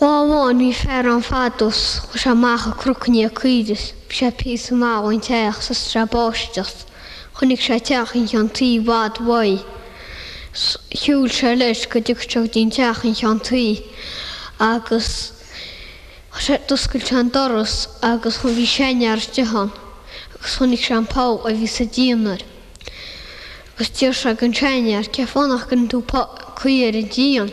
Lá amháin bhí fear ann fadó 's chuaidh sé amach a croc ní a coíde 's bhí sé píosa mall ón teach 's is tre báisteach 's chonnaic sé teach in cheann tuí i bhfad uaidh 's shiubhail sé leis go dtiocfad sé go dtí an teach in cheann tuí agus d'oscail sé an doras agus bhí sean-fhear istigh ann agus chonnaic sé an poll a bhí sa díon air agus d'iarr sé ag an sean-fhear cé fánach a cuireann tú poll cuí ar an díon.